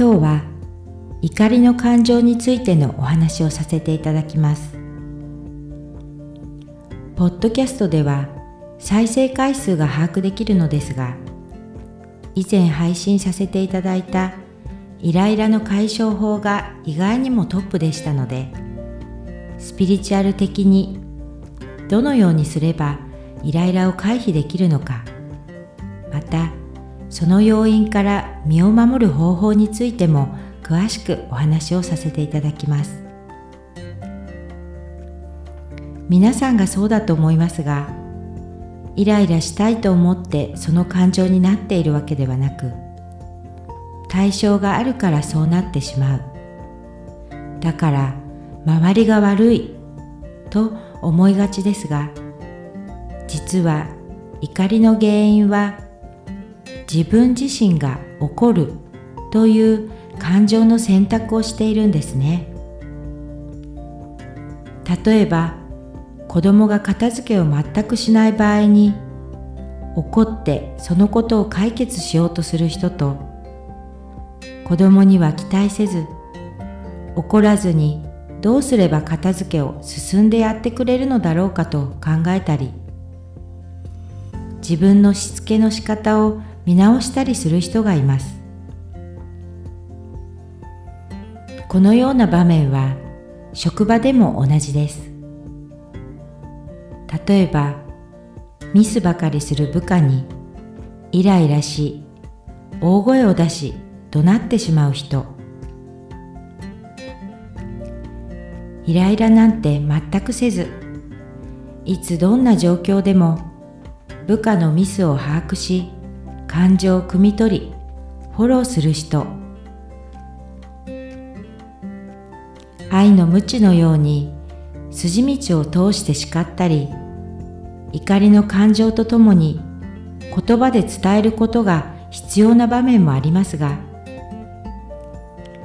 今日は怒りの感情についてのお話をさせていただきます。ポッドキャストでは再生回数が把握できるのですが以前配信させていただいたイライラの解消法が意外にもトップでしたのでスピリチュアル的にどのようにすればイライラを回避できるのかまたその要因から身を守る方法についても詳しくお話をさせていただきます。皆さんがそうだと思いますがイライラしたいと思ってその感情になっているわけではなく対象があるからそうなってしまう。だから周りが悪いと思いがちですが実は怒りの原因は自分自身が怒るという感情の選択をしているんですね。例えば子供が片付けを全くしない場合に怒ってそのことを解決しようとする人と子供には期待せず怒らずにどうすれば片付けを進んでやってくれるのだろうかと考えたり自分のしつけの仕方を見直したりする人がいます。このような場面は職場でも同じです。例えばミスばかりする部下にイライラし大声を出し怒鳴ってしまう人。イライラなんて全くせずいつどんな状況でも部下のミスを把握し感情を汲み取りフォローする人。愛の無知のように筋道を通して叱ったり怒りの感情とともに言葉で伝えることが必要な場面もありますが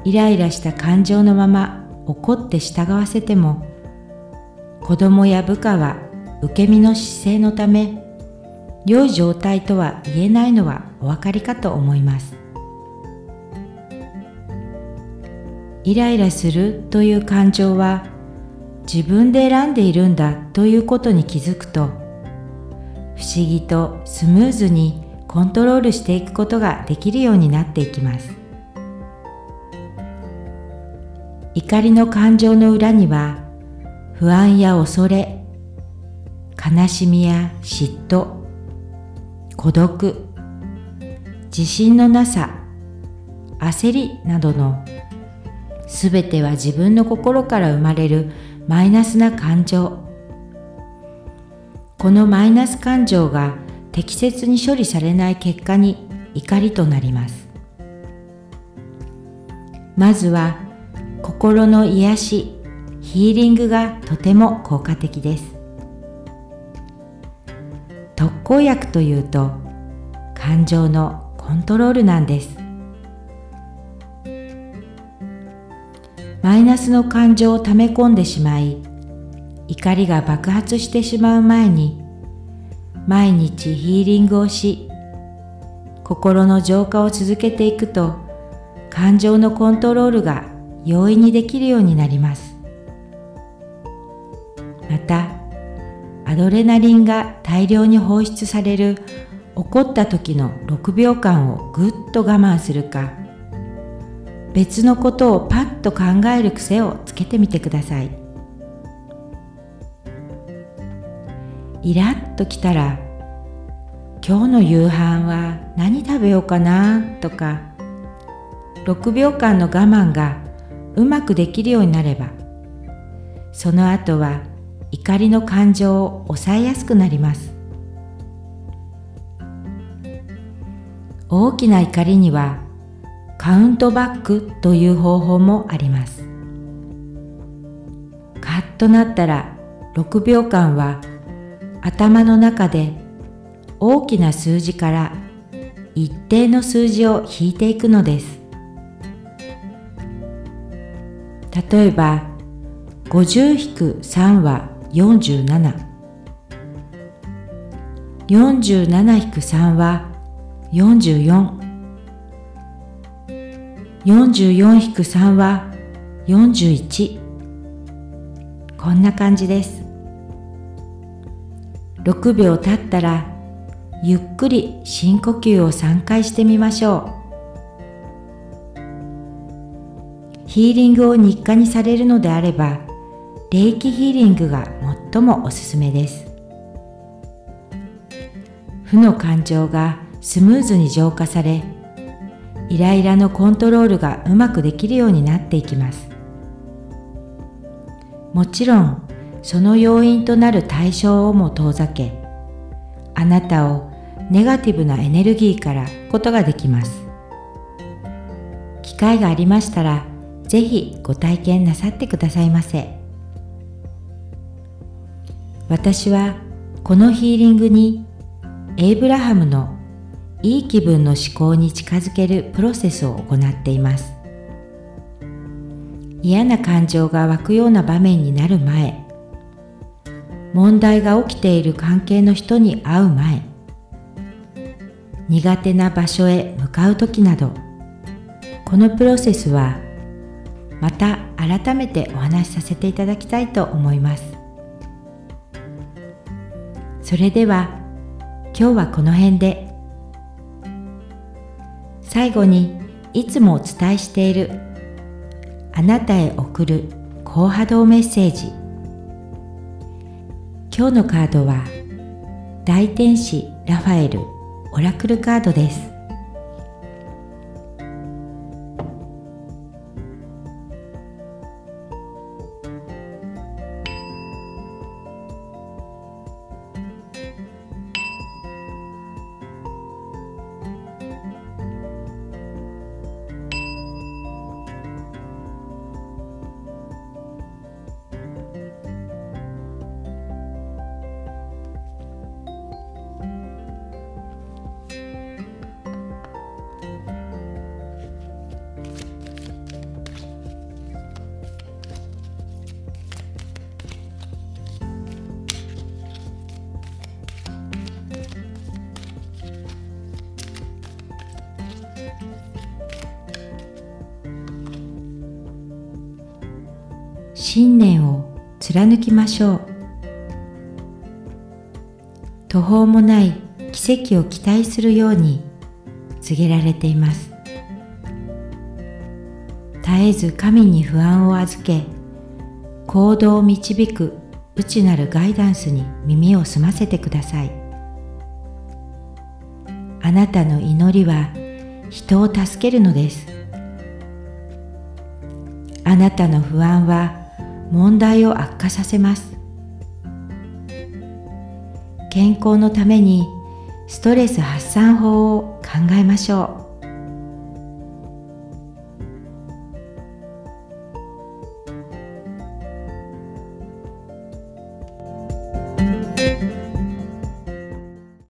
イライラした感情のまま怒って従わせても子供や部下は受け身の姿勢のため良い状態とは言えないのはお分かりかと思います。イライラするという感情は自分で選んでいるんだということに気づくと不思議とスムーズにコントロールしていくことができるようになっていきます。怒りの感情の裏には不安や恐れ悲しみや嫉妬孤独自信のなさ焦りなどのすべては自分の心から生まれるマイナスな感情。このマイナス感情が適切に処理されない結果に怒りとなります。まずは心の癒しヒーリングがとても効果的です。特効薬というと感情のコントロールなんです。マイナスの感情を溜め込んでしまい怒りが爆発してしまう前に毎日ヒーリングをし心の浄化を続けていくと感情のコントロールが容易にできるようになります。またアドレナリンが大量に放出される怒った時の6秒間をぐっと我慢するか別のことをパッと考える癖をつけてみてください。イラッときたら今日の夕飯は何食べようかなとか6秒間の我慢がうまくできるようになればその後は怒りの感情を抑えやすくなります。大きな怒りにはカウントバックという方法もあります。カッとなったら6秒間は頭の中で大きな数字から一定の数字を引いていくのです。例えば50-3は47 47-3は44 44-3は41こんな感じです。6秒経ったらゆっくり深呼吸を3回してみましょう。ヒーリングを日課にされるのであれば霊気ヒーリングが最もおすすめです。負の感情がスムーズに浄化されイライラのコントロールがうまくできるようになっていきます。もちろんその要因となる対象をも遠ざけあなたをネガティブなエネルギーからことができます。機会がありましたらぜひご体験なさってくださいませ。私はこのヒーリングにエイブラハムのいい気分の思考に近づけるプロセスを行っています。嫌な感情が湧くような場面になる前問題が起きている関係の人に会う前苦手な場所へ向かう時などこのプロセスはまた改めてお話しさせていただきたいと思います。それでは今日はこの辺で。最後にいつもお伝えしているあなたへ送る高波動メッセージ。今日のカードは大天使ラファエルオラクルカードです。信念を貫きましょう。途方もない奇跡を期待するように告げられています。絶えず神に不安を預け行動を導く内なるガイダンスに耳を澄ませてください。あなたの祈りは人を助けるのです。あなたの不安は問題を悪化させます。健康のためにストレス発散法を考えましょう。